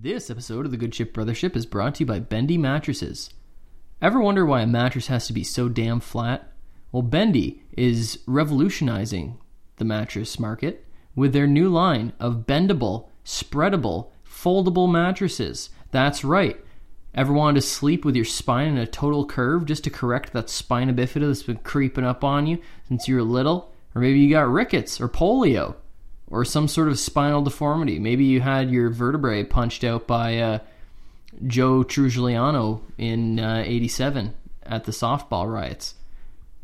This episode of the Good Ship Brothership is brought to you by Bendy Mattresses. Ever wonder why a mattress has to be so damn flat? Well, Bendy is revolutionizing the mattress market with their new line of bendable, spreadable, foldable mattresses. That's right. Ever wanted to sleep with your spine in a total curve just to correct that spina bifida that's been creeping up on you since you were little? Or maybe you got rickets or polio or some sort of spinal deformity. Maybe you had your vertebrae punched out by uh, Joe Trugiano in uh, 87 at the softball riots.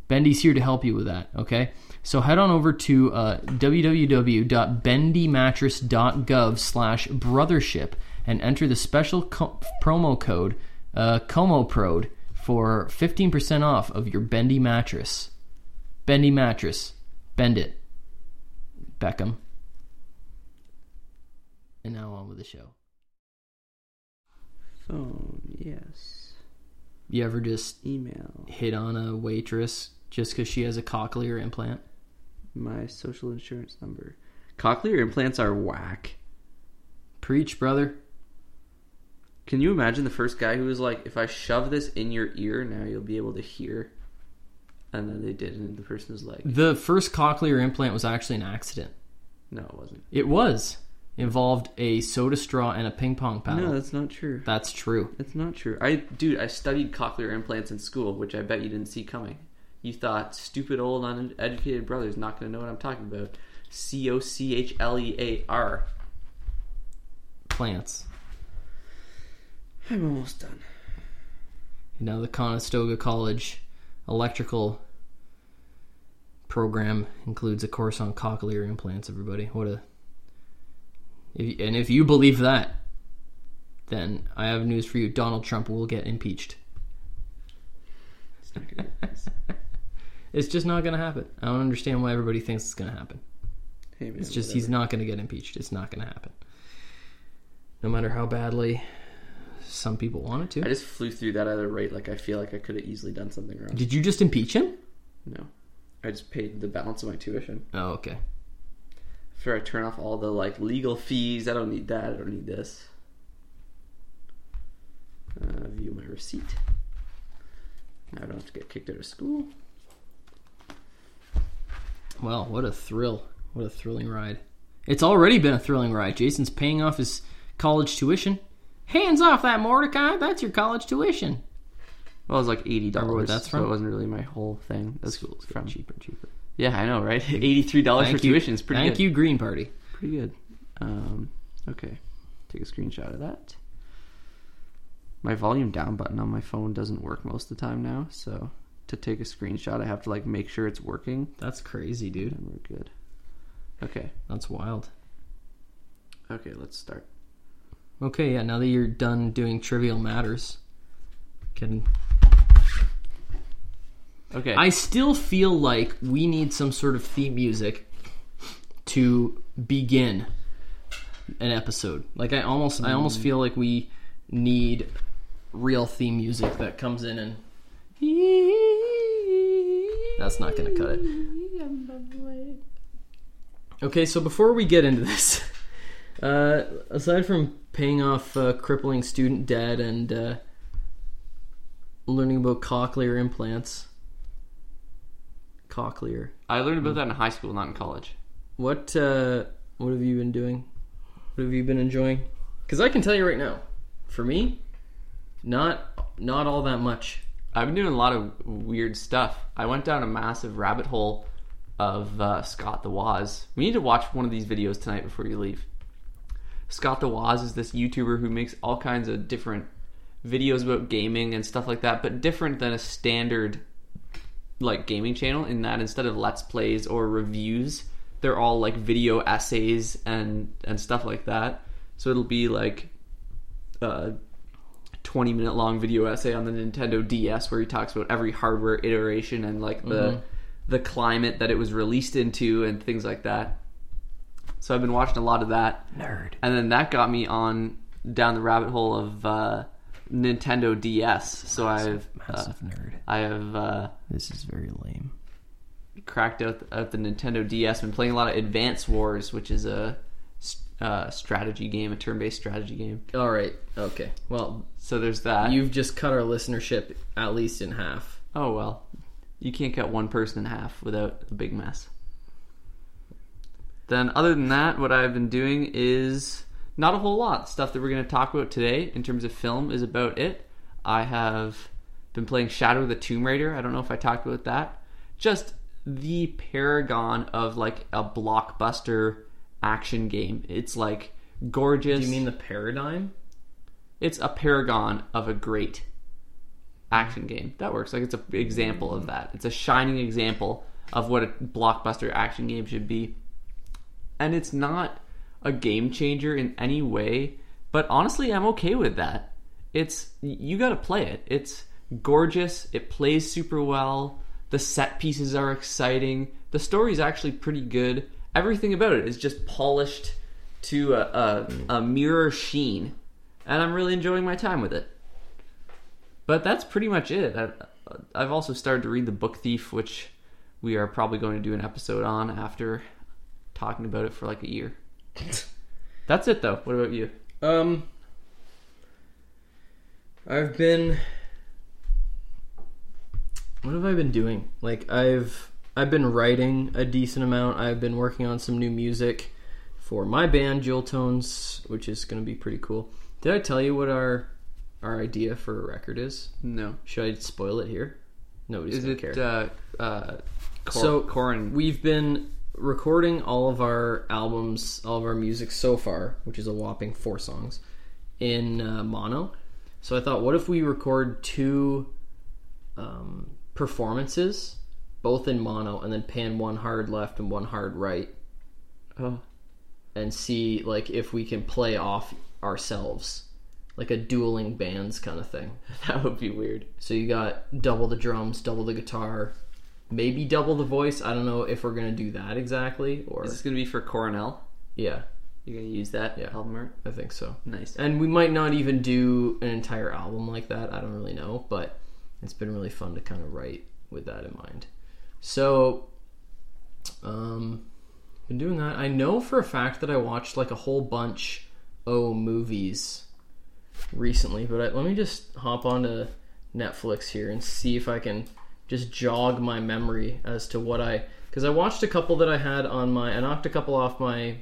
Bendy's here to help you with that, okay? So head on over to uh, www.bendymattress.gov slash brothership and enter the special co- promo code uh, COMOPROD for 15% off of your Bendy mattress. Bendy mattress. Bend it. Beckham. And now on with the show. Phone, yes. You ever just Email. hit on a waitress just because she has a cochlear implant? My social insurance number. Cochlear implants are whack. Preach, brother. Can you imagine the first guy who was like, if I shove this in your ear, now you'll be able to hear? And then they did, and the person was like, The first cochlear implant was actually an accident. no, it wasn't. It was. Involved a soda straw and a ping pong paddle. No, that's not true. That's true. It's not true. I, dude, I studied cochlear implants in school, which I bet you didn't see coming. You thought stupid old uneducated brother's not going to know what I'm talking about. C O C H L E A R. Plants. I'm almost done. You know, the Conestoga College electrical program includes a course on cochlear implants, everybody. What a. If, and if you believe that, then I have news for you. Donald Trump will get impeached. It's not gonna happen. It's just not going to happen. I don't understand why everybody thinks it's going to happen. hey, man, It's just he's not going to get impeached. It's not going to happen. No matter how badly some people want it to. I just flew through that at a rate like I feel like I could have easily done something wrong. Did you just impeach him? No. I just paid the balance of my tuition. Oh, okay. After I turn off all the like legal fees, I don't need that. I don't need this. Uh, view my receipt. Now I don't have to get kicked out of school. Well, what a thrill. What a thrilling ride. It's already been a thrilling ride. Jason's paying off his college tuition. Hands off that Mordecai. That's your college tuition. Well, it was like eighty dollars. that's So it wasn't really my whole thing. That's School's from cheaper cheaper. Yeah, I know, right? Eighty-three dollars for you. tuition is pretty Thank good. you, Green Party. Pretty good. Um, okay, take a screenshot of that. My volume down button on my phone doesn't work most of the time now, so to take a screenshot, I have to like make sure it's working, That's crazy, dude. and we're good. Okay, That's wild. okay, let's start. Okay, yeah, now that you're done doing trivial matters, can Okay, I still feel like we need some sort of theme music to begin an episode. Like I almost I almost feel like we need real theme music that comes in and That's not going to cut it. Okay, so before we get into this, uh, aside from paying off uh, crippling student debt and uh, learning about cochlear implants, cochlear. I learned about that in high school, not in college. What uh, what have you been doing? What have you been enjoying? Because I can tell you right now, for me, not not all that much. I've been doing a lot of weird stuff. I went down a massive rabbit hole of uh, Scott the Woz. We need to watch one of these videos tonight before you leave. Scott the Woz is this YouTuber who makes all kinds of different videos about gaming and stuff like that, but different than a standard like gaming channel in that instead of let's plays or reviews, they're all like video essays and and stuff like that. So it'll be like a 20 minute long video essay on the Nintendo DS where he talks about every hardware iteration and like the the climate that it was released into and things like that. So I've been watching a lot of that. Nerd. And then that got me on down the rabbit hole of uh, Nintendo DS. So I've uh, Massive nerd. I have uh, This is very lame. cracked out, out the Nintendo DS. Been playing a lot of Advance Wars, which is a uh, strategy game, a turn-based strategy game. All right. Okay. Well, So there's that. you've just cut our listenership at least in half. oh well, you can't cut one person in half without a big mess. Then, other than that, what I've been doing is not a whole lot. Stuff that we're going to talk about today in terms of film is about it. I have been playing Shadow of the Tomb Raider. I don't know if I talked about that. Just the paragon of like a blockbuster action game. It's like gorgeous. Do you mean the paradigm? it's a paragon of a great action game. That works. Like it's an example of that. It's a shining example of what a blockbuster action game should be. And it's not a game changer in any way, but honestly, I'm okay with that. It's you got to play it. It's gorgeous. It plays super well. The set pieces are exciting. The story's actually pretty good. Everything about it is just polished to a, a, a mirror sheen and I'm really enjoying my time with it. But that's pretty much it. I, I've also started to read The Book Thief, which we are probably going to do an episode on after talking about it for like a year. That's it, though. What about you? Um, I've been. What have I been doing? Like I've I've been writing a decent amount. I've been working on some new music for my band Jewel Tones, which is going to be pretty cool. Did I tell you what our our idea for a record is? No. Should I spoil it here? Nobody's Is gonna it care. uh, uh, Cor- So, Corin? We've been recording all of our albums, all of our music so far, which is a whopping four songs, in uh, mono. So I thought, what if we record two um, performances, both in mono, and then pan one hard left and one hard right, oh, and see like if we can play off ourselves, like a dueling bands kind of thing. that would be weird. So you got double the drums, double the guitar, maybe double the voice. I don't know if we're gonna do that exactly, or Is this going to be for Coronel? yeah, You're going to use that Yeah. album art? I think so. Nice. And we might not even do an entire album like that. I don't really know, but it's been really fun to kind of write with that in mind. So, um, been doing that. I know for a fact that I watched like a whole bunch of movies recently, but I, let me just hop onto Netflix here and see if I can just jog my memory as to what I because I watched a couple that I had on my I knocked a couple off my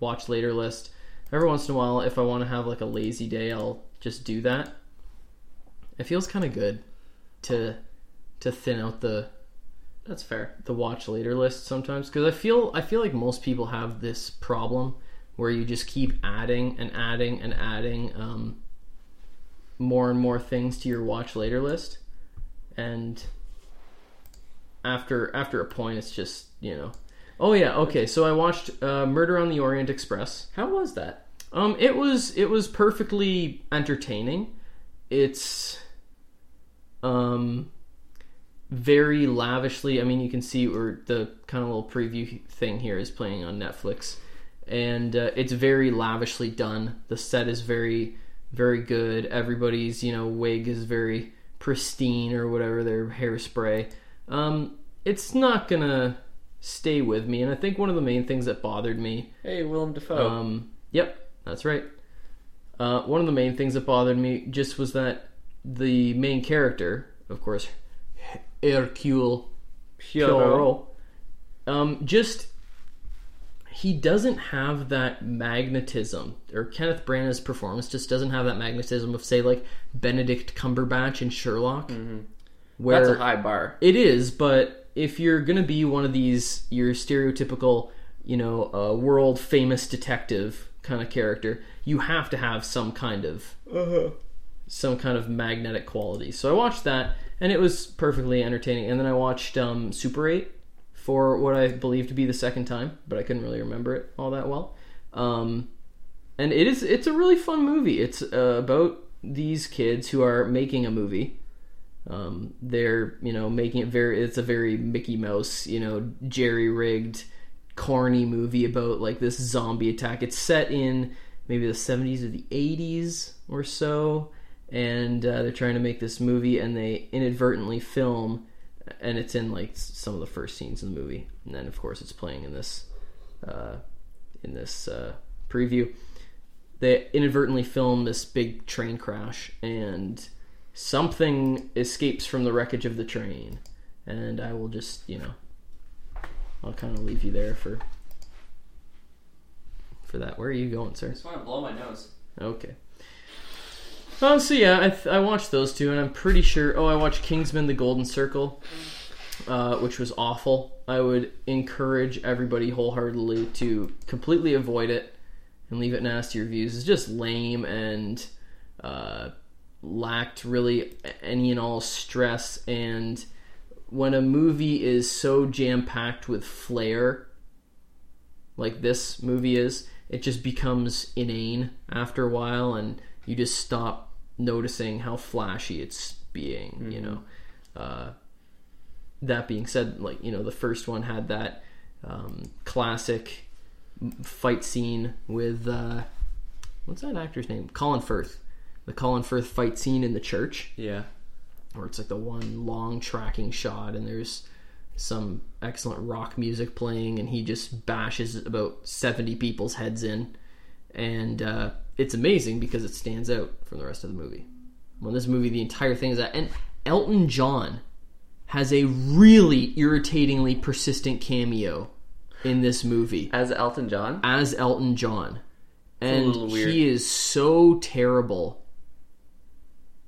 watch later list. Every once in a while, if I want to have like a lazy day, I'll just do that. It feels kind of good to to thin out the That's fair. the watch later list sometimes because I feel I feel like most people have this problem where you just keep adding and adding and adding um, more and more things to your watch later list, and after after a point, it's just you know. Oh yeah, okay. So I watched uh, Murder on the Orient Express. How was that? Um, it was it was perfectly entertaining. It's um very lavishly. I mean, you can see or the kind of little preview thing here is playing on Netflix, and uh, it's very lavishly done. The set is very very good. Everybody's you know wig is very pristine or whatever their hairspray. Um, it's not gonna stay with me, and I think one of the main things that bothered me Hey, Willem Dafoe. um, yep, that's right. Uh, one of the main things that bothered me just was that the main character, of course, Hercule Poirot, um, just he doesn't have that magnetism, or Kenneth Branagh's performance just doesn't have that magnetism of, say, like Benedict Cumberbatch in Sherlock, where That's a high bar. it is, but if you're gonna be one of these, your stereotypical, you know, uh, world famous detective kind of character, you have to have some kind of uh-huh. some kind of magnetic quality. So I watched that, and it was perfectly entertaining. And then I watched um, Super Eight for what I believe to be the second time, but I couldn't really remember it all that well. Um, and it is it's a really fun movie. It's uh, about these kids who are making a movie. Um, they're you know making it very. It's a very Mickey Mouse you know jerry rigged, corny movie about like this zombie attack. It's set in maybe the seventies or the eighties or so, and uh, they're trying to make this movie, and they inadvertently film, and it's in like some of the first scenes in the movie, and then of course it's playing in this, uh, in this uh, preview. They inadvertently film this big train crash, and something escapes from the wreckage of the train. And I will just, you know, I'll kind of leave you there for for that. Where are you going, sir? just want to blow my nose. Okay. Um, so yeah, I, th- I watched those two, and I'm pretty sure. Oh, I watched Kingsman: The Golden Circle, uh, which was awful. I would encourage everybody wholeheartedly to completely avoid it and leave it nasty reviews. It's just lame and uh, lacked really any and all stress. And when a movie is so jam packed with flair, like this movie is, it just becomes inane after a while, and you just stop noticing how flashy it's being. You know. Uh, that being said, like you know, the first one had that um, classic fight scene with uh, what's that actor's name? Colin Firth. The Colin Firth fight scene in the church Yeah. where it's like the one long tracking shot and there's some excellent rock music playing and he just bashes about 70 people's heads in and uh, it's amazing because it stands out from the rest of the movie when this movie the entire thing is that and elton john has a really irritatingly persistent cameo in this movie As Elton John. as Elton John. And little weird. he is so terrible.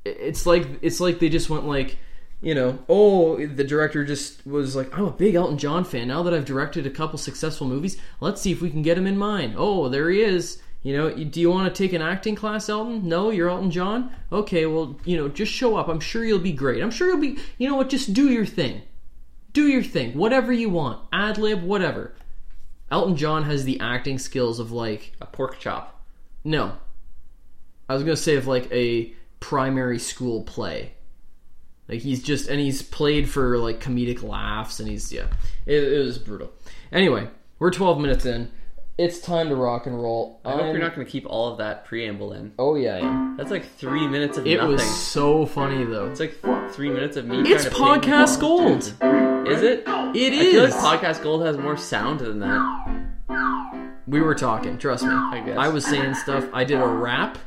It's like it's like they just went like, you know, oh, the director just was like, I'm a big Elton John fan. Now that I've directed a couple successful movies, let's see if we can get him in mine. Oh, there he is. You know, do you want to take an acting class, Elton? No, you're Elton John. Okay, well, you know, just show up. I'm sure you'll be great. I'm sure you'll be. You know what? Just do your thing. Do your thing. Whatever you want. Ad lib, whatever. Elton John has the acting skills of like A pork chop. no. I was gonna say of like a primary school play. Like he's just and he's played for like comedic laughs and he's yeah. It, it was brutal. Anyway, we're twelve minutes in. It's time to rock and roll. I hope I'm- you're not going to keep all of that preamble in. Oh yeah, yeah. That's like three minutes of It nothing. was so funny though. It's like three minutes of me. It's trying to podcast gold. Is it? It I feel is. like podcast gold has more sound than that. we were talking. Trust me. I guess. I was saying stuff. I did a rap.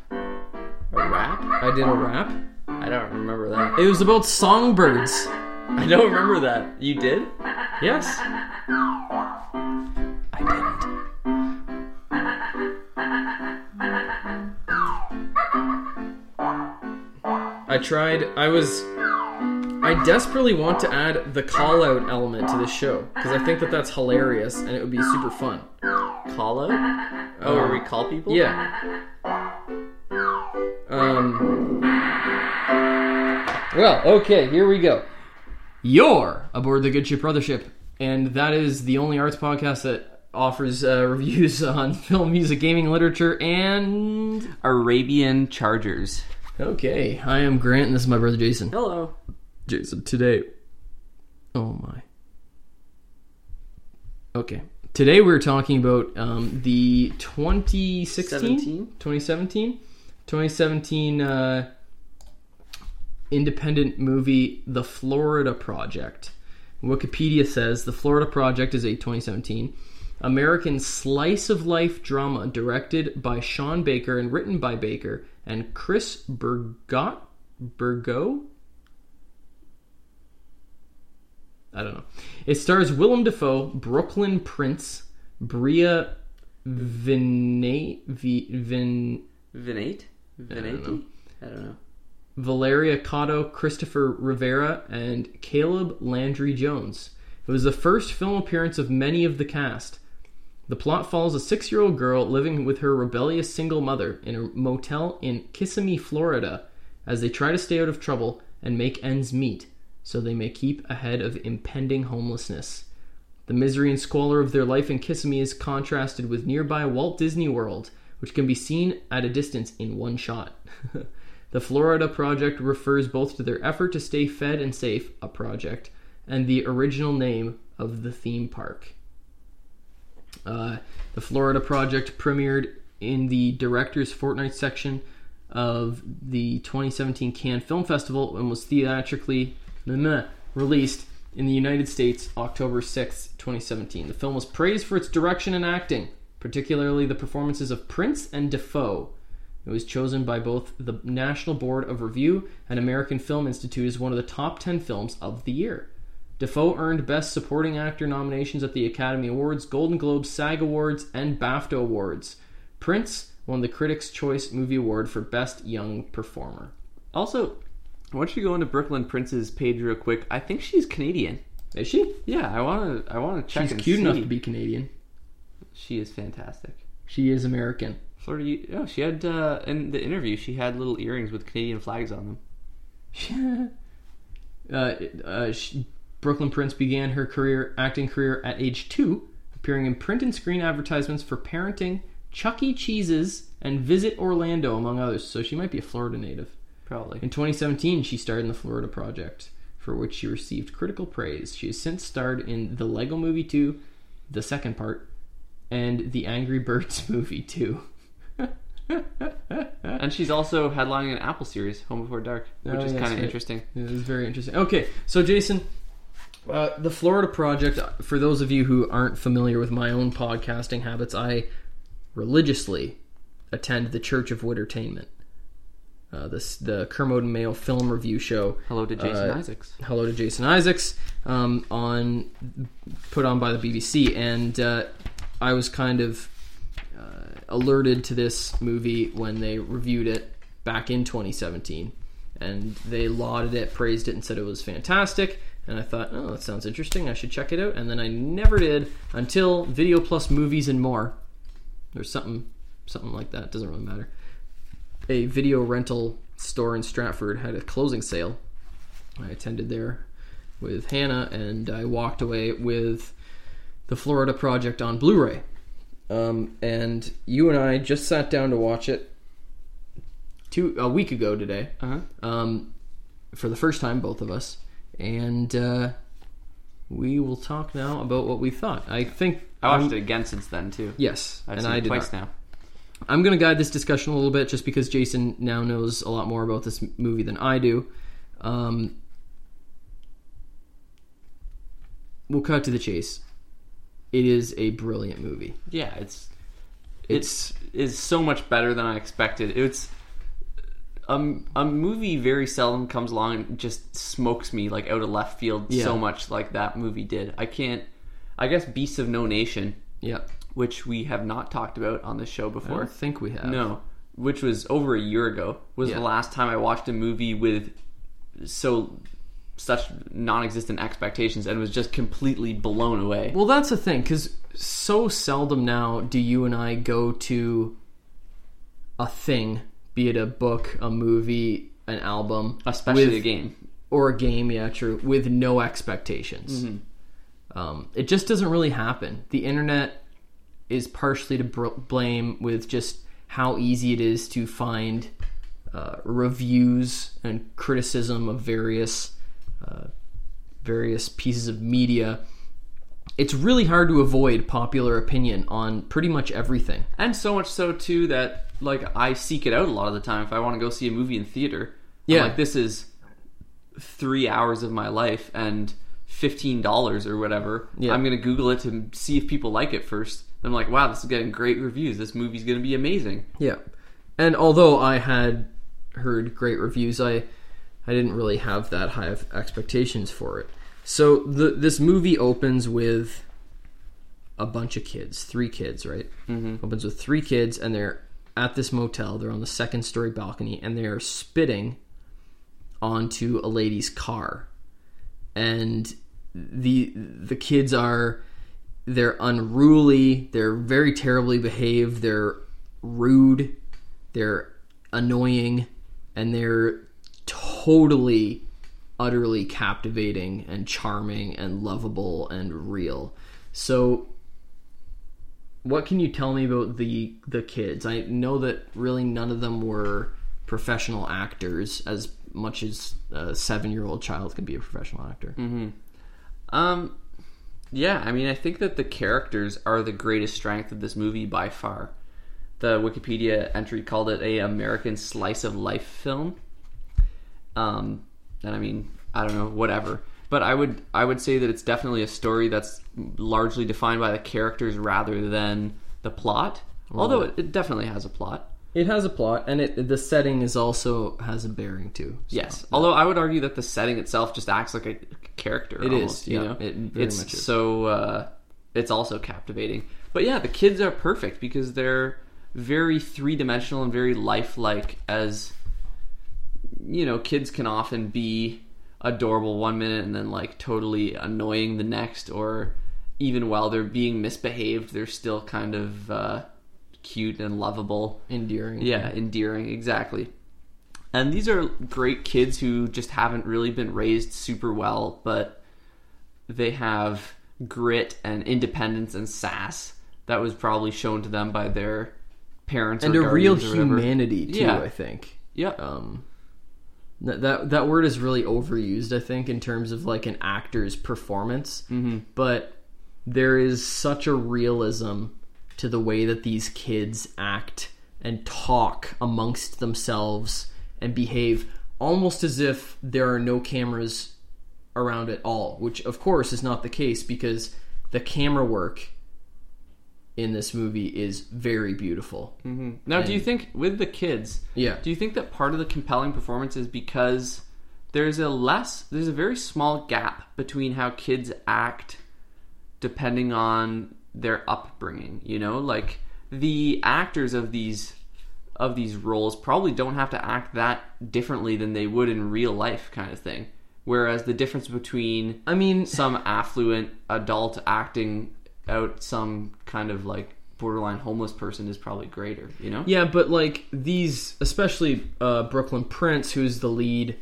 A rap? I did a rap. I don't remember that. It was about songbirds. I don't remember that. You did? Yes. I didn't. I tried. I was. I desperately want to add the call out element to this show because I think that that's hilarious and it would be super fun. Call out? Oh, where we call people? Yeah. Um. Well, okay, here we go. You're aboard the Good Ship Brothership, and that is the only arts podcast that offers uh, reviews on film, music, gaming, literature, and. Arabian Chargers. Okay, I am Grant, and this is my brother Jason. Hello. Jason, today. Oh my. Okay. Today we're talking about um, the 2016? 17? 2017? 2017 uh, independent movie, The Florida Project. Wikipedia says The Florida Project is a 2017 American slice of life drama directed by Sean Baker and written by Baker and Chris Burgot? Burgo? I don't know. It stars Willem Dafoe, Brooklyn Prince, Bria Vinay, v, Vin, Vinate? I don't know. Valeria Cotto, Christopher Rivera, and Caleb Landry Jones. It was the first film appearance of many of the cast. The plot follows a six year old girl living with her rebellious single mother in a motel in Kissimmee, Florida, as they try to stay out of trouble and make ends meet so they may keep ahead of impending homelessness. The misery and squalor of their life in Kissimmee is contrasted with nearby Walt Disney World, which can be seen at a distance in one shot. the Florida Project refers both to their effort to stay fed and safe, a project, and the original name of the theme park. Uh, the Florida Project premiered in the Directors Fortnight section of the 2017 Cannes Film Festival and was theatrically released in the United States October 6, 2017. The film was praised for its direction and acting, particularly the performances of Prince and Dafoe. It was chosen by both the National Board of Review and American Film Institute as one of the top 10 films of the year. Dafoe earned Best Supporting Actor nominations at the Academy Awards, Golden Globes, SAG Awards, and BAFTA Awards. Prince won the Critics' Choice Movie Award for Best Young Performer. Also, I want you to go into Brooklyn Prince's page real quick. I think she's Canadian. Is she? Yeah, I want to. I want to check. She's cute see. enough to be Canadian. She is fantastic. She is American. Florida. you- Oh, she had uh, in the interview. She had little earrings with Canadian flags on them. uh, uh, she, Brooklyn Prince began her career acting career at age two, appearing in print and screen advertisements for parenting, Chuck E. Cheese's, and Visit Orlando, among others. So she might be a Florida native. Probably. In 2017, she starred in the Florida Project, for which she received critical praise. She has since starred in the Lego Movie 2, the second part, and the Angry Birds movie too. And she's also headlining an Apple series, Home Before Dark, which Oh, is yes, kind of right. interesting. It was very interesting. Okay, so Jason, uh, the Florida Project. For those of you who aren't familiar with my own podcasting habits, I religiously attend the Church of Wittertainment, uh, this the Kermode and Mayo film review show. Hello to Jason Uh, Isaacs. Hello to Jason Isaacs, um, on put on by the BBC, and uh, I was kind of uh, alerted to this movie when they reviewed it back in 2017, and they lauded it, praised it, and said it was fantastic. And I thought, oh, that sounds interesting. I should check it out. And then I never did until Video Plus Movies and More, or something, something like that. Doesn't really matter. A video rental store in Stratford had a closing sale. I attended there with Hannah, and I walked away with the Florida Project on Blu-ray. Um, and you and I just sat down to watch it two a week ago today, Uh huh. um, for the first time, both of us, and uh, we will talk now about what we thought. I think I watched I'm- it again since then too. Yes, I've and seen I it did twice not. now. I'm going to guide this discussion a little bit just because Jason now knows a lot more about this movie than I do. Um, we'll cut to the chase. It is a brilliant movie. Yeah, it's it's is so much better than I expected. It's um, a movie very seldom comes along and just smokes me like out of left field Yeah. so much like that movie did. I can't. I guess Beasts of No Nation, Yeah, which we have not talked about on this show I before. don't think we have. No, which was over a year ago. Was Yeah. the last time I watched a movie with so such non-existent expectations and was just completely blown away. Well, that's the thing, because so seldom now do you and I go to a thing, be it a book, a movie, an album, Especially with- a game. or a game, yeah, true, with no expectations. Um, it just doesn't really happen. The internet is partially to br- blame with just how easy it is to find uh, reviews and criticism of various uh, various pieces of media. It's really hard to avoid popular opinion on pretty much everything. And so much so too that like I seek it out a lot of the time if I want to go see a movie in theater. I'm Yeah. like this is three hours of my life and fifteen dollars or whatever. Yeah. I'm gonna Google it to see if people like it first. I'm like, wow, this is getting great reviews. This movie's gonna be amazing. Yeah. And although I had heard great reviews, I I didn't really have that high of expectations for it. So the this movie opens with a bunch of kids, three kids, right? Mm-hmm. Opens with three kids, and they're at this motel. They're on the second story balcony, and they're spitting onto a lady's car, and the the kids are they're unruly, they're very terribly behaved, they're rude, they're annoying, and they're totally utterly captivating and charming and lovable and real. So what can you tell me about the the kids? I know that really none of them were professional actors as much as a 7-year-old child can be a professional actor. Um, yeah, I mean, I think that the characters are the greatest strength of this movie by far. The Wikipedia entry called it a American slice of life film. Um, and I mean, I don't know, whatever. But I would I would say that it's definitely a story that's largely defined by the characters rather than the plot. Although it, it definitely has a plot. It has a plot, and it the setting is also has a bearing too. so- Yes. Although I would argue that the setting itself just acts like a character. It almost, is, You yeah. know, It it's so uh, it's also captivating. But yeah, the kids are perfect because they're very three dimensional and very lifelike. As you know, kids can often be adorable one minute and then like totally annoying the next, or even while they're being misbehaved, they're still kind of uh, cute and lovable. endearing. Yeah, endearing, exactly. And these are great kids who just haven't really been raised super well, but they have grit and independence and sass that was probably shown to them by their parents and a real humanity too. Yeah. I think. Yeah, Um, that, that word is really overused. I think in terms of like an actor's performance, mm-hmm. but there is such a realism to the way that these kids act and talk amongst themselves and behave almost as if there are no cameras around at all, which of course is not the case because the camera work in this movie is very beautiful. Mm-hmm. Now, do you think with the kids, Yeah. do you think that part of the compelling performance is because there's a less, there's a very small gap between how kids act depending on their upbringing, you know? Like the actors of these of these roles probably don't have to act that differently than they would in real life kind of thing. Whereas the difference between I mean, some affluent adult acting out some kind of like borderline homeless person is probably greater, you know? Yeah, but like these, especially uh, Brooklyn Prince, who's the lead.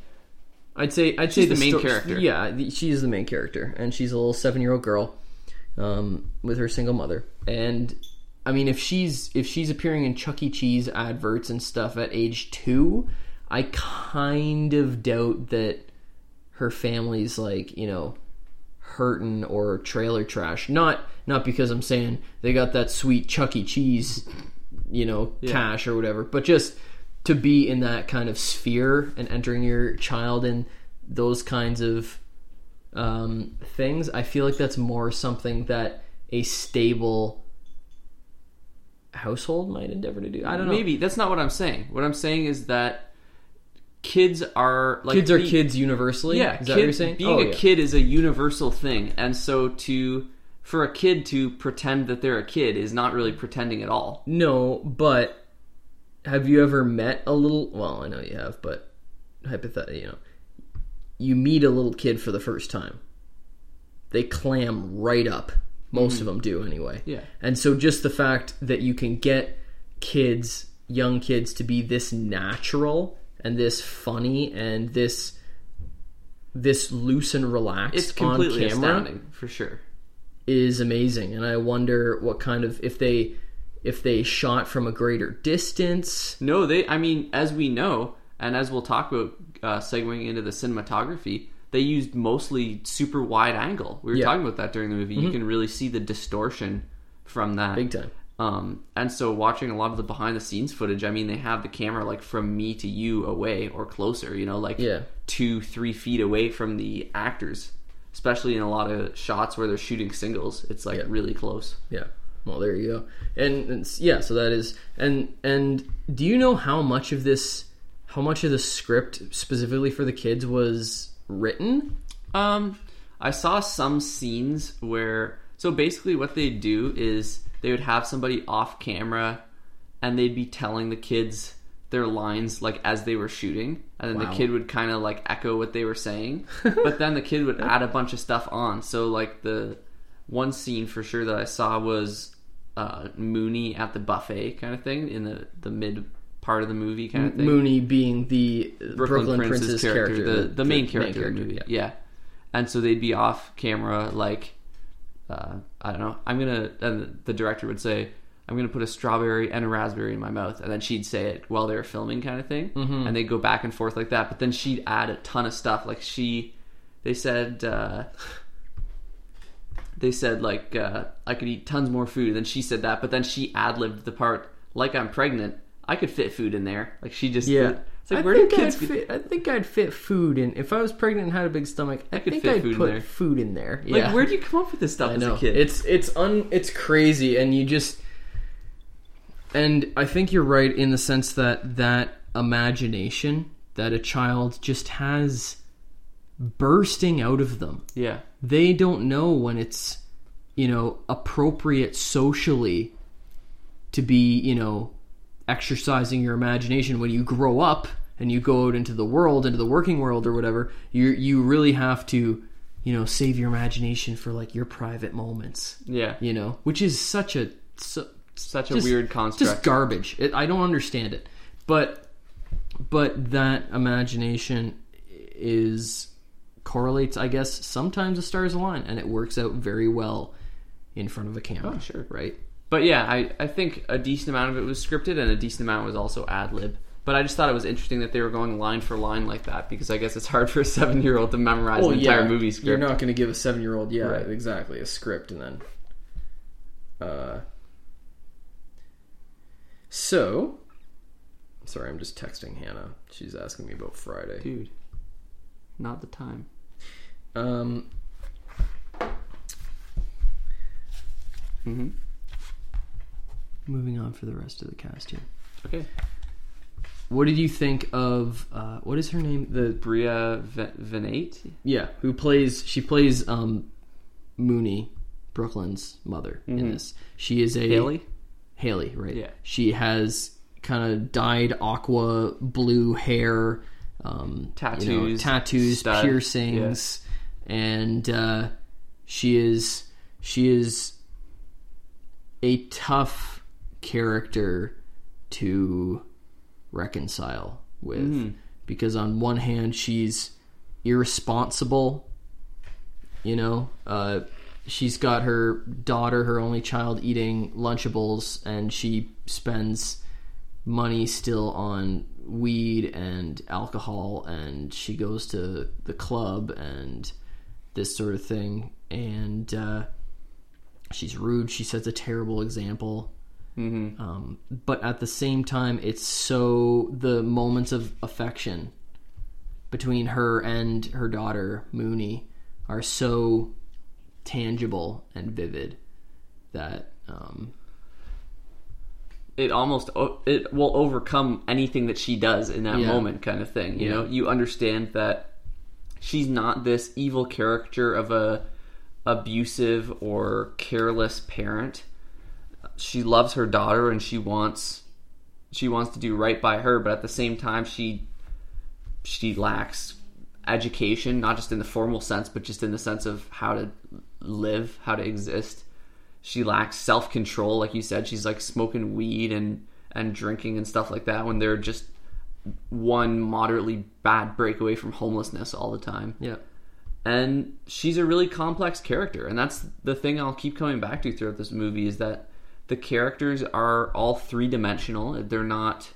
I'd say I'd say She's the main sto- character. Yeah, the, she is the main character, and she's a little seven-year-old girl um, with her single mother. And I mean, if she's if she's appearing in Chuck E. Cheese adverts and stuff at age two, I kind of doubt that her family's like you know hurting or trailer trash. Not not because I'm saying they got that sweet Chuck E. Cheese, you know, cash or whatever, but just to be in that kind of sphere and entering your child in those kinds of um, things. I feel like that's more something that a stable household might endeavor to do. I don't know. Maybe that's not what I'm saying. What I'm saying is that kids are like kids are be- kids universally. Yeah, is that kid- what you're saying? Being Oh, a yeah. kid is a universal thing, and so to for a kid to pretend that they're a kid is not really pretending at all. No, but have you ever met a little? Well, I know you have, but hypothetically, you know, you meet a little kid for the first time. They clam right up. Most mm-hmm. of them do, anyway. Yeah. And so, just the fact that you can get kids, young kids, to be this natural and this funny and this this loose and relaxed It's completely on camera astounding for sure. is amazing and i wonder what kind of if they if they shot from a greater distance No, they. I mean, as we know, and as we'll talk about, uh, segueing into the cinematography, they used mostly super wide angle. We were Yeah. Mm-hmm. talking about that during the movie. You can really see the distortion from that. big time Um, and so watching a lot of the behind the scenes footage, I mean, they have the camera like from me to you away or closer, you know, like Yeah. two, three feet away from the actors, especially in a lot of shots where they're shooting singles. It's like Yeah. really close. yeah well there you go and, and yeah so that is and and do you know how much of this how much of the script specifically for the kids was written Um, I saw some scenes where so basically what they do is they would have somebody off camera and they'd be telling the kids their lines like as they were shooting and then Wow. the kid would kind of like echo what they were saying but then the kid would add a bunch of stuff on so like the one scene for sure that I saw was uh, Moonee at the buffet kind of thing in the the mid part of the movie kind of thing moonee being the Brooklyn, brooklyn, Prince's, Prince's, character, the, the, main character of the movie. yeah. Yeah. And so they'd be off camera, like, uh, I don't know. I'm gonna, and the director would say, "I'm gonna put a strawberry and a raspberry in my mouth," and then she'd say it while they were filming, kind of thing. Mm-hmm. And they'd go back and forth like that. But then she'd add a ton of stuff. Like she, they said, uh, they said like uh, I could eat tons more food. And then she said that, but then she ad libbed the part like I'm pregnant. I could fit food in there. Like she just Yeah. It's like I where do think kids I'd fit, I think I'd fit food in. If I was pregnant and had a big stomach, I, could think fit I'd food in put there. food in there. Like, where do you come up with this stuff I as know a kid? it's it's un it's crazy, and you just and I think you're right in the sense that that imagination that a child just has bursting out of them. Yeah. They don't know when it's, you know, appropriate socially to be, you know, exercising your imagination when you grow up and you go out into the world, into the working world or whatever. You you really have to, you know, save your imagination for like your private moments, Yeah. you know, which is such a so, Such a just- weird construct. just garbage. It, I don't understand it, but but that imagination is correlates, I guess. Sometimes the stars align, and it works out very well in front of a camera. Oh, sure. right? But yeah, I, I think a decent amount of it was scripted and a decent amount was also ad lib. But I just thought it was interesting that they were going line for line like that because I guess it's hard for a seven year old to memorize an entire movie script. You're not going to give a seven year old, yeah, Right. exactly, a script and then. Uh, so, sorry, I'm just texting Hannah. She's asking me about Friday. Dude, not the time. Um, Mm-hmm. moving on for the rest of the cast here. Okay. What did you think of uh, what is her name? The Bria v- Vinate? yeah, who plays she plays um, Moonee, Brooklyn's mother in Mhm. this. She is a Halley? Halley, right? Yeah. She has kind of dyed aqua blue hair, um, you know, Tattoos, tattoos, stud, piercings, and uh, she is she is a tough character to reconcile with. Mhm. because on one hand she's irresponsible you know uh, she's got her daughter her only child eating lunchables and she spends money still on weed and alcohol and she goes to the club and this sort of thing. And uh, she's rude. She sets a terrible example Mm-hmm. um, but at the same time it's so the moments of affection between her and her daughter moonee are so tangible and vivid that um, it almost it will overcome anything that she does in that Yeah. moment kind of thing you Yeah. know you understand that she's not this evil caricature of a abusive or careless parent she loves her daughter and she wants she wants to do right by her but at the same time she she lacks education not just in the formal sense but just in the sense of how to live how to exist she lacks self control. Like you said, she's like smoking weed and and drinking and stuff like that when they're just one moderately bad breakaway from homelessness all the time. yeah And she's a really complex character, and that's the thing I'll keep coming back to throughout this movie is that the characters are all three dimensional. They're not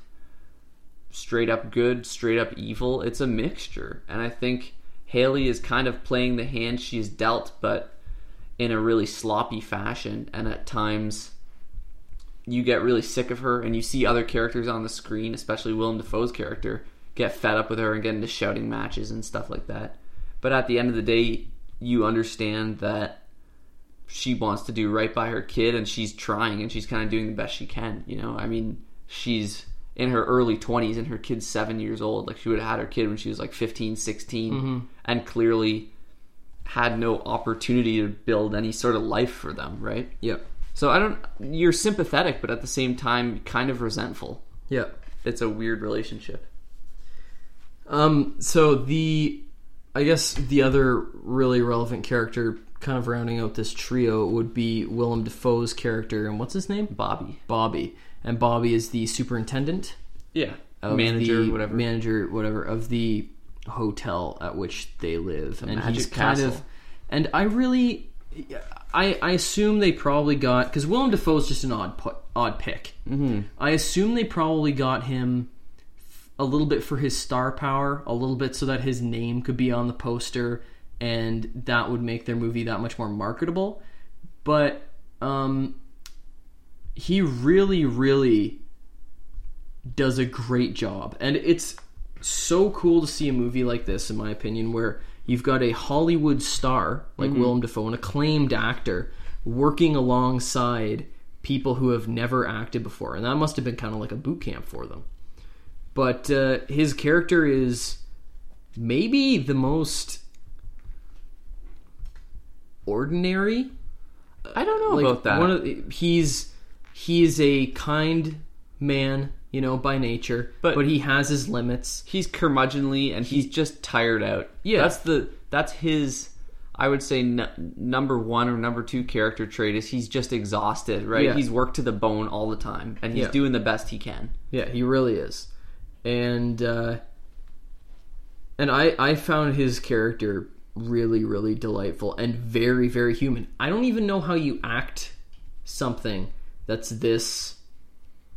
straight up good, straight up evil. It's a mixture, and I think Halley is kind of playing the hand she's dealt, but in a really sloppy fashion, and at times you get really sick of her, and you see other characters on the screen, especially Willem Dafoe's character, get fed up with her and get into shouting matches and stuff like that. But at the end of the day, you understand that she wants to do right by her kid, and she's trying, and she's kind of doing the best she can. You know, I mean, she's in her early 20s and her kid's seven years old. Like she would have had her kid when she was like 15 16 and clearly had no opportunity to build any sort of life for them right? Yep. So i don't you're sympathetic but at the same time kind of resentful. Yep. It's a weird relationship. Um, so the, I guess the other really relevant character, kind of rounding out this trio, would be Willem Dafoe's character, and what's his name? bobby Bobby, and Bobby is the superintendent, yeah manager the- whatever manager, whatever of the hotel at which they live, and Magic he's kind Castle. of, and I really, I I assume they probably got because Willem Dafoe is just an odd odd pick. Mm-hmm. I assume they probably got him a little bit for his star power, a little bit so that his name could be on the poster, and that would make their movie that much more marketable. But um, he really, really does a great job, and it's so cool to see a movie like this, in my opinion, where you've got a Hollywood star like Willem Dafoe, an acclaimed actor, working alongside people who have never acted before, and that must have been kind of like a boot camp for them. But uh, his character is maybe the most ordinary I don't know like about that. one of the- he's he's a kind man you know by nature But- but he has his limits he's curmudgeonly and he's just tired out. Yeah. that's the that's his. I would say n- number one or number two character trait is he's just exhausted. Right, Yeah. he's worked to the bone all the time, and he's Yeah. doing the best he can. yeah he really is and uh and i i found his character really really delightful and very very human i don't even know how you act something that's this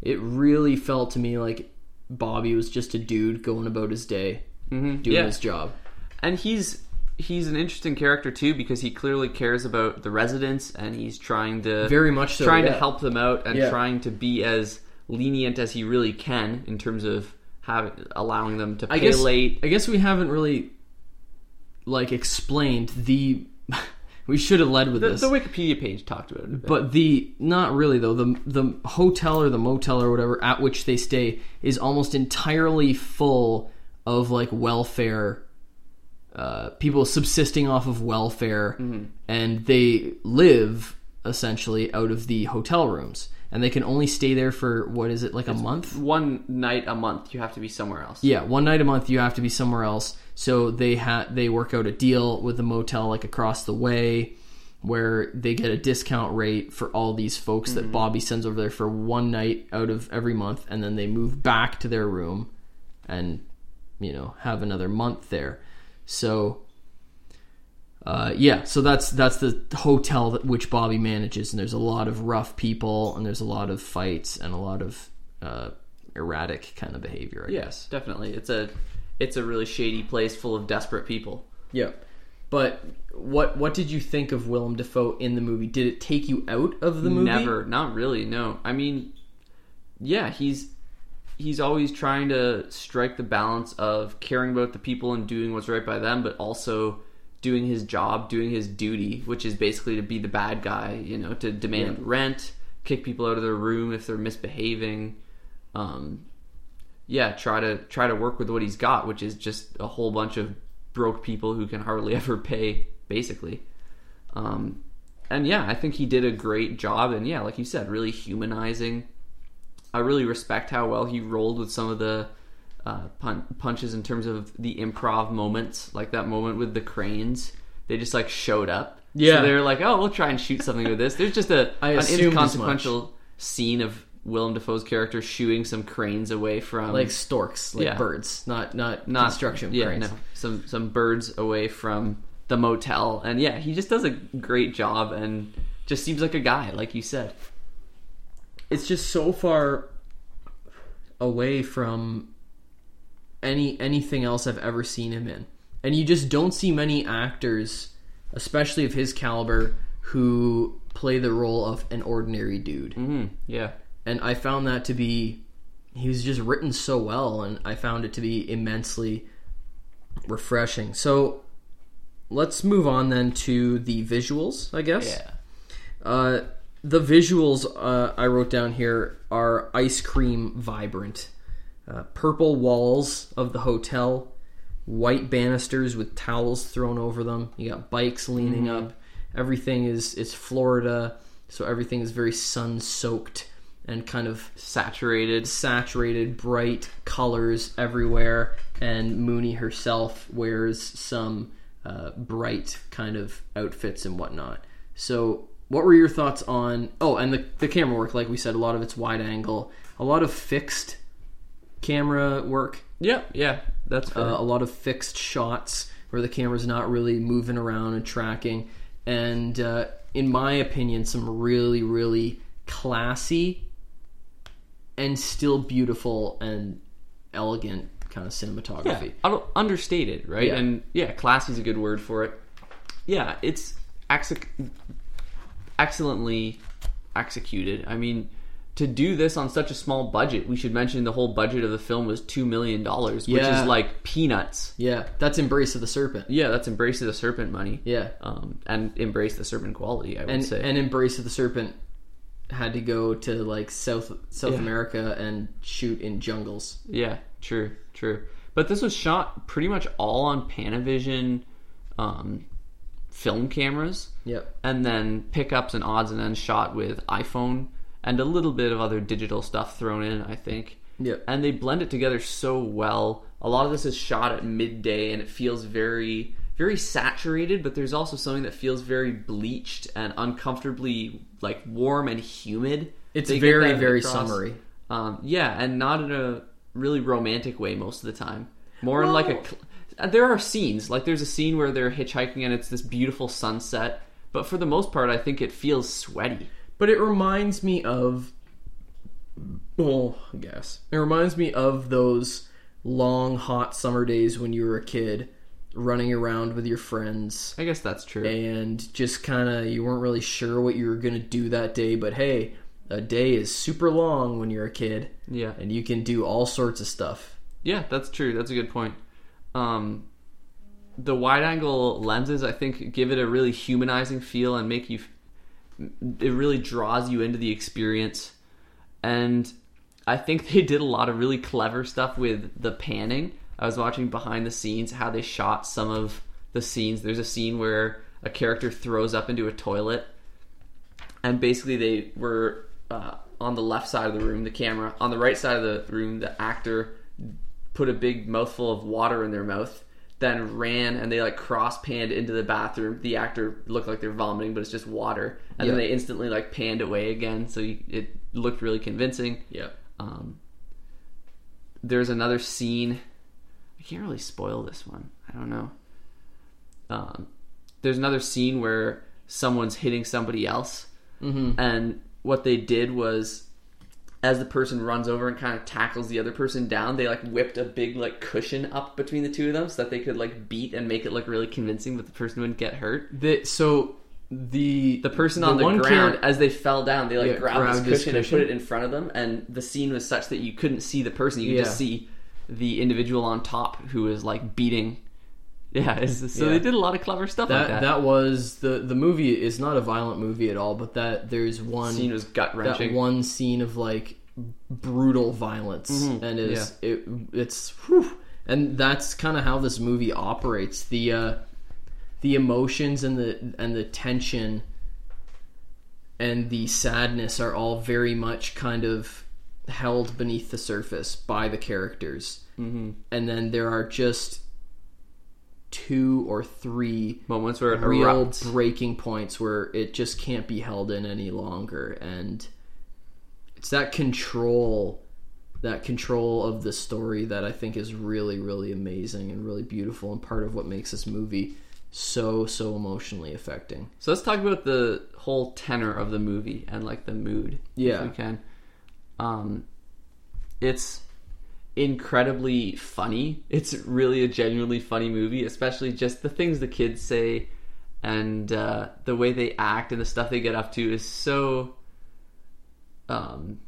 it really felt to me like bobby was just a dude going about his day mm-hmm. doing Yeah. his job and he's he's an interesting character too because he clearly cares about the residents and he's trying to Very much so, trying to help them out and Yeah. trying to be as lenient as he really can in terms of having allowing them to pay I guess late. I guess we haven't really like explained the. we should have led with The, this, the Wikipedia page talked about it. but the not really though. The the hotel or the motel or whatever at which they stay is almost entirely full of like welfare. Uh, people subsisting off of welfare, Mm-hmm. and they live essentially out of the hotel rooms, and they can only stay there for what is it like a month? one night a month you have to be somewhere else. Yeah, one night a month you have to be somewhere else. So they ha- they work out a deal with the motel like across the way where they get a discount rate for all these folks that Bobby sends over there for one night out of every month and then they move back to their room and you know have another month there. So uh, yeah, so that's that's the hotel that which Bobby manages, and there's a lot of rough people, and there's a lot of fights, and a lot of uh, erratic kind of behavior. I guess. Yes, definitely. It's a it's a really shady place full of desperate people. Yeah. But what what did you think of Willem Dafoe in the movie? Did it take you out of the movie? Never, not really. No, I mean, yeah, he's he's always trying to strike the balance of caring about the people and doing what's right by them, but also doing his job, doing his duty, which is basically to be the bad guy. You know, to demand rent, kick people out of their room if they're misbehaving. Um, yeah, try to try to work with what he's got, which is just a whole bunch of broke people who can hardly ever pay, basically. Um, and yeah, I think he did a great job. And yeah, like you said, really humanizing. I really respect how well he rolled with some of the uh, pun- punches in terms of the improv moments, like that moment with the cranes. They just like showed up. Yeah. so they're like, "Oh, we'll try and shoot something with this." There's just a an inconsequential scene of Willem Dafoe's character shooing some cranes away from Like storks, like Yeah. birds, not not, not construction Yeah, cranes. no, some some birds away from the motel, and yeah, he just does a great job and just seems like a guy, like you said. It's just so far away from any anything else I've ever seen him in. And you just don't see many actors, especially of his caliber, who play the role of an ordinary dude. Mm, yeah, and I found that to be he was just written so well and I found it to be immensely refreshing. So let's move on then to the visuals, I guess. yeah, Uh, the visuals uh, I wrote down here are ice cream vibrant. Uh, purple walls of the hotel, white banisters with towels thrown over them. You got bikes leaning up. Everything is it's Florida, so everything is very sun soaked and kind of saturated. saturated, bright colors everywhere. And Moonee herself wears some uh, bright kind of outfits and whatnot. So, what were your thoughts on? Oh, and the the camera work, like we said, a lot of it's wide angle, a lot of fixed camera work, Yeah, yeah, that's uh, a lot of fixed shots where the camera's not really moving around and tracking. And uh, in my opinion, some really, really classy and still beautiful and elegant kind of cinematography. Don't- understated, right? Yeah. And yeah, classy is a good word for it. Yeah, it's ex- excellently executed. I mean, to do this on such a small budget, we should mention the whole budget of the film was two million dollars, which Yeah. is like peanuts. Yeah, that's Embrace of the Serpent. Yeah, that's embrace of the serpent money. Yeah. um, and embrace the serpent quality. I would And say. and Embrace of the Serpent had to go to like South South Yeah. America and shoot in jungles. Yeah, true, true. But this was shot pretty much all on Panavision um, film cameras, Yep. and then pickups and odds and ends shot with iPhone and a little bit of other digital stuff thrown in, I think. Yep. And they blend it together so well. A lot of this is shot at midday, and it feels very, very saturated. But there's also something that feels very bleached and uncomfortably like warm and humid. It's They very very across. summery. Um, yeah, and not in a really romantic way most of the time. More in like a. Cl- There are scenes like there's a scene where they're hitchhiking and it's this beautiful sunset, but for the most part, I think it feels sweaty. But it reminds me of well, I guess. It reminds me of those long hot summer days when you were a kid running around with your friends I guess that's true. and just kind of you weren't really sure what you were going to do that day, but hey, a day is super long when you're a kid Yeah, and you can do all sorts of stuff. yeah, that's true. That's a good point. Um, the wide angle lenses, I think, give it a really humanizing feel and make you. It really draws you into the experience, and I think they did a lot of really clever stuff with the panning. I was watching behind the scenes how they shot some of the scenes. There's a scene where a character throws up into a toilet, and basically they were uh, on the left side of the room, the camera. On the right side of the room, the actor put a big mouthful of water in their mouth, then ran and they like cross panned into the bathroom. The actor looked like they're vomiting, but it's just water. And then they instantly like panned away again, so you, it looked really convincing. Yeah. Um, there's another scene. Can't really spoil this one. I don't know. Um, there's another scene where someone's hitting somebody else, Mm-hmm. and what they did was, as the person runs over and kind of tackles the other person down, they like whipped a big like cushion up between the two of them so that they could like beat and make it look really convincing, but the person wouldn't get hurt. The, so the The person on the ground, as they fell down, they like Yeah, grabbed, grabbed this his cushion, and put it in front of them, and the scene was such that you couldn't see the person; you could just see the individual on top who is like beating. Yeah, so Yeah. they did a lot of clever stuff that like that. that was the the movie is not a violent movie at all, but that there's one scene was gut that wrenching. one scene of like brutal violence Mhm. and is it it's whew. and that's kind of how this movie operates the uh the emotions and the and the tension and the sadness are all very much kind of held beneath the surface by the characters hmm and then there are just two or three Moments where it real erupts. breaking points where it just can't be held in any longer and it's that control that control of the story that I think is really really amazing and really beautiful and part of what makes this movie so so emotionally affecting. So let's talk about the whole tenor of the movie and like the mood. Yeah. if we can. Um, it's incredibly funny. It's really a genuinely funny movie, especially just the things the kids say and uh, the way they act and the stuff they get up to is so um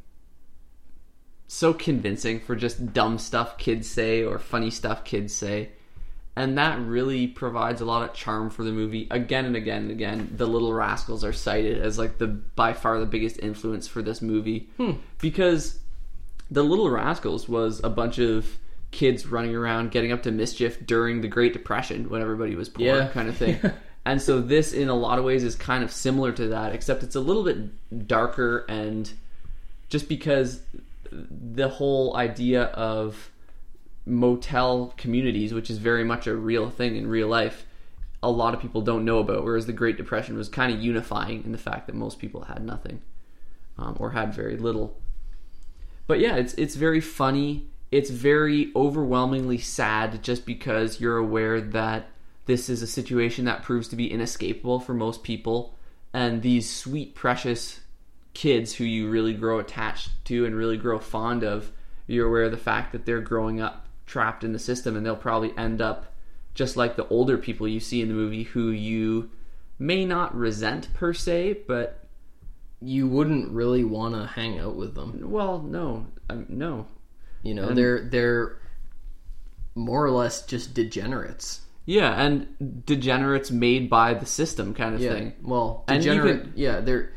so convincing for just dumb stuff kids say or funny stuff kids say and that really provides a lot of charm for the movie again and again and again. The little rascals are cited as like the by far the biggest influence for this movie. Hmm. Because the little rascals was a bunch of kids running around getting up to mischief during the great depression when everybody was poor Yeah. kind of thing. And so this in a lot of ways is kind of similar to that except it's a little bit darker and just because the whole idea of motel communities, which is very much a real thing in real life, a lot of people don't know about. Whereas the Great Depression was kind of unifying in the fact that most people had nothing um, or had very little. But yeah, it's it's very funny. It's very overwhelmingly sad, just because you're aware that this is a situation that proves to be inescapable for most people, and these sweet, precious kids who you really grow attached to and really grow fond of, you're aware of the fact that they're growing up trapped in the system and they'll probably end up just like the older people you see in the movie who you may not resent per se, but You wouldn't really want to hang out with them. well, no, um, no, You know, And- they're they're more or less just degenerates. yeah, and degenerates made by the system kind of Yeah. thing. Well, And degenerate. even- yeah, they're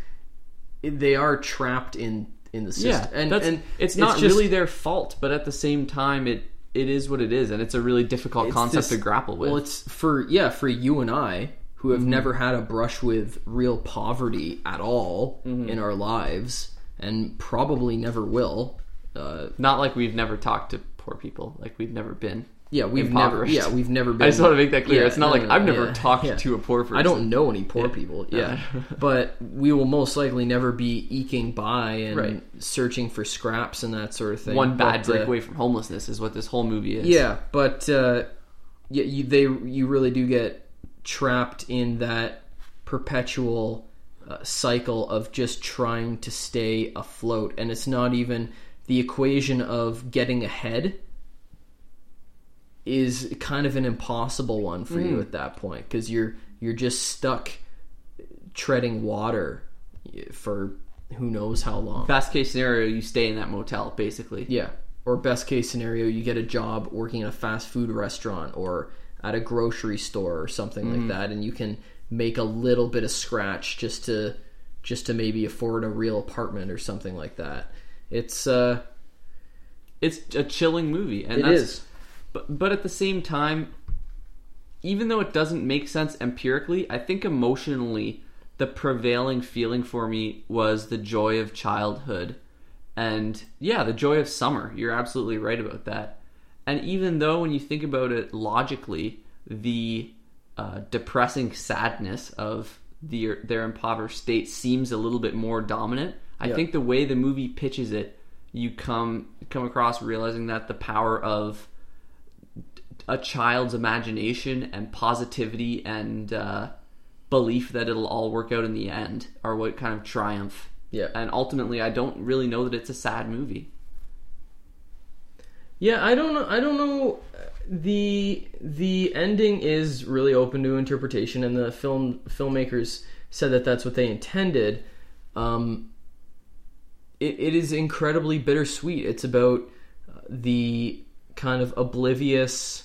they are trapped in in the Yeah, system. and, that's, and it's not just- really their fault, but at the same time, it it is what it is, and it's a really difficult it's concept this- to grapple with. Well, it's for yeah for you and I who Mm-hmm. have never had a brush with real poverty at all Mm-hmm. in our lives, and probably never will. Uh, not like we've never talked to poor people, like we've never been. Yeah, we've never. Yeah, we've never been. I just want to make that clear. Yeah, it's not no, like no, I've never yeah, talked yeah. to a poor person. I don't know any poor people. Yeah, but we will most likely never be eking by and Right. searching for scraps and that sort of thing. One bad But, uh, break away from homelessness is what this whole movie is. Yeah, but uh, yeah, you, they you really do get trapped in that perpetual uh, cycle of just trying to stay afloat, and it's not even the equation of getting ahead is kind of an impossible one for you at that point because you're you're just stuck treading water for who knows how long. Best case scenario, you stay in that motel, basically. Yeah. Or best case scenario, you get a job working in a fast food restaurant or at a grocery store or something like that, and you can make a little bit of scratch just to just to maybe afford a real apartment or something like that. It's uh, It's a chilling movie, and it that's is. But but at the same time, even though it doesn't make sense empirically, I think emotionally the prevailing feeling for me was the joy of childhood. And yeah, the joy of summer. You're absolutely right about that. And even though when you think about it logically, the uh, depressing sadness of the, their impoverished state seems a little bit more dominant. I Yeah. think the way the movie pitches it, you come come across realizing that the power of a child's imagination and positivity and uh, belief that it'll all work out in the end are what kind of triumph. Yeah. And ultimately, I don't really know that it's a sad movie. Yeah, I don't know. I don't know. the The ending is really open to interpretation, and the film filmmakers said that that's what they intended. Um, it, it is incredibly bittersweet. It's about uh, the kind of oblivious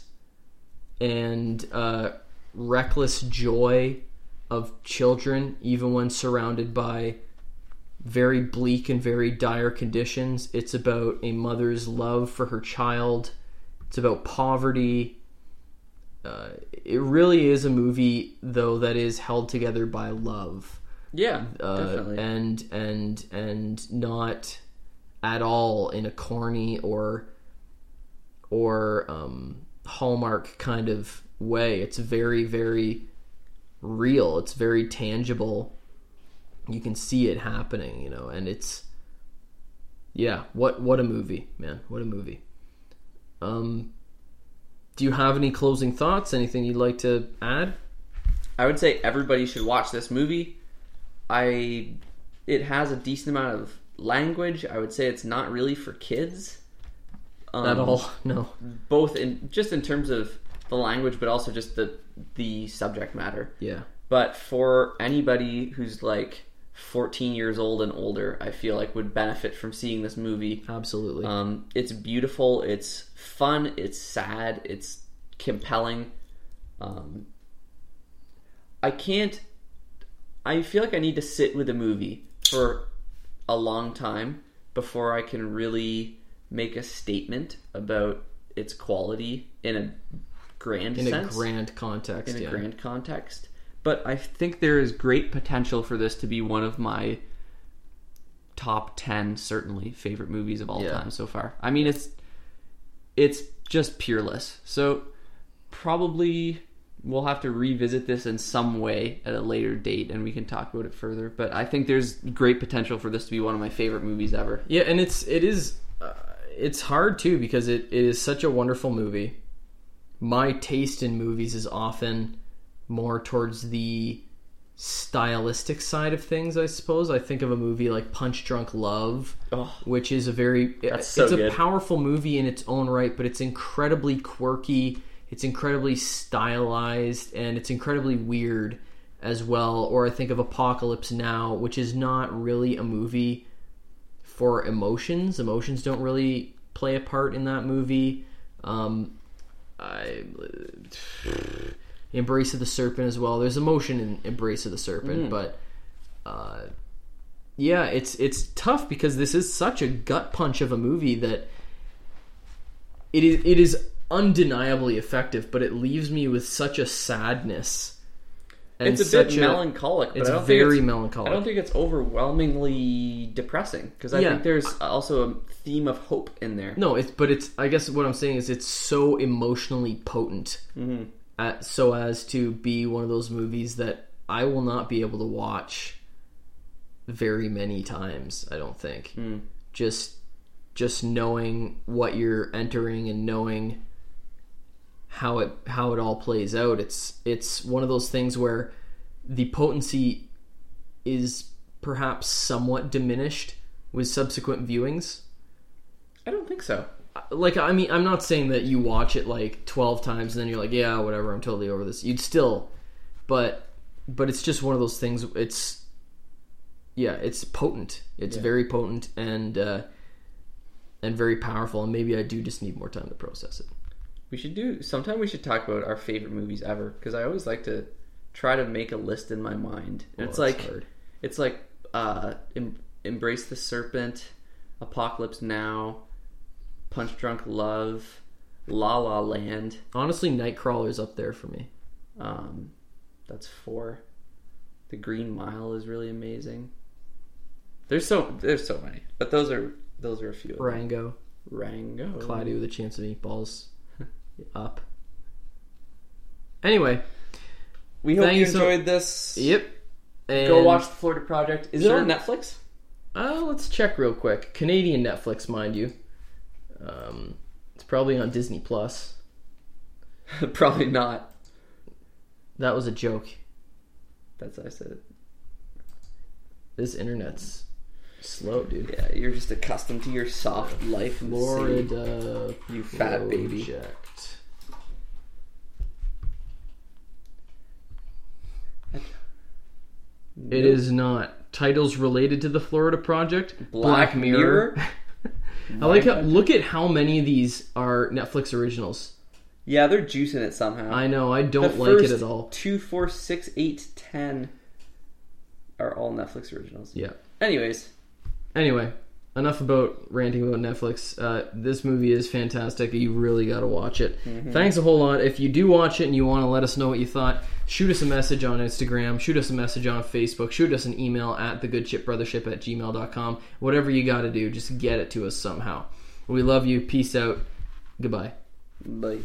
and uh, reckless joy of children, even when surrounded by very bleak and very dire conditions. It's about a mother's love for her child. It's about poverty. Uh, it really is a movie, though, that is held together by love, Yeah, uh, and and and not at all in a corny or or um, hallmark kind of way. It's very very real. It's very tangible you can see it happening, you know, and it's yeah, what what a movie, man. What a movie. Um do you have any closing thoughts? Anything you'd like to add? I would say everybody should watch this movie. I it has a decent amount of language. I would say it's not really for kids. Um, At all? No. Both in just in terms of the language, but also just the the subject matter. Yeah. But for anybody who's like 14 years old and older, I feel like would benefit from seeing this movie. Absolutely. Um, it's beautiful. It's fun. It's sad. It's compelling. Um, I can't. I feel like I need to sit with a movie for a long time before I can really make a statement about its quality in a grand in a sense grand context, in a grand context. But I think there is great potential for this to be one of my top 10 certainly favorite movies of all Yeah. time so far. I mean it's it's just peerless. So probably we'll have to revisit this in some way at a later date and we can talk about it further, but I think there's great potential for this to be one of my favorite movies ever. Yeah, and it's it is uh, it's hard too because it, it is such a wonderful movie. My taste in movies is often more towards the stylistic side of things, I suppose. I think of a movie like Punch Drunk Love, Oh, which is a very so it's a powerful movie in its own right, but it's incredibly quirky, it's incredibly stylized, and it's incredibly weird as well. Or I think of Apocalypse Now, which is not really a movie for emotions. Emotions don't really play a part in that movie. Um, I Embrace of the Serpent as well. There's emotion in Embrace of the Serpent, but uh, yeah, it's it's tough because this is such a gut punch of a movie that it is it is undeniably effective, but it leaves me with such a sadness. And it's a bit melancholic, but it's I don't very think it's, melancholic. I don't think it's overwhelmingly depressing because I Yeah. think there's also a theme of hope in there. No, it's but it's. I guess what I'm saying is it's so emotionally potent, Mm-hmm. at, so as to be one of those movies that I will not be able to watch very many times. I don't think. Mm. Just, just knowing what you're entering and knowing how it how it all plays out. It's it's one of those things where the potency is perhaps somewhat diminished with subsequent viewings I don't think so. like I mean I'm not saying that you watch it like 12 times and then you're like yeah whatever I'm totally over this you'd still but but it's just one of those things it's yeah it's potent it's Yeah. very potent and uh and very powerful and maybe I do just need more time to process it We should do sometime. We should talk about our favorite movies ever because I always like to try to make a list in my mind. Oh, it's like hard. it's like uh, em- embrace the serpent, apocalypse now, punch drunk love, La La Land. honestly Nightcrawler's up there for me Um, that's four. The Green Mile is really amazing. There's so there's so many, but those are those are a few. Rango Rango. Cloudy with a chance of meatballs up anyway We hope you you so- enjoyed this. yep and Go watch the Florida Project. Is Sure. it on Netflix? Uh, let's check real quick. Canadian Netflix, mind you. Um, it's probably on Disney Plus. Probably not. That was a joke. That's what I said. it. This internet's slow, dude. Yeah, you're just accustomed to your soft life in the city. Florida, uh, You fat baby. Project. It is not. Titles related to the Florida Project. Black Mirror? I like how. Look at how many of these are Netflix originals. Yeah, they're juicing it somehow. I know. I don't like it first at all. Two, four, six, eight, ten are all Netflix originals. Yeah. Anyways, Anyway, enough about ranting about Netflix. Uh, this movie is fantastic. You really got to watch it. Thanks a whole lot. If you do watch it and you want to let us know what you thought, shoot us a message on Instagram, shoot us a message on Facebook, shoot us an email at thegoodshipbrothership at gmail.com. Whatever you got to do, just get it to us somehow. We love you. Peace out. Goodbye. bye.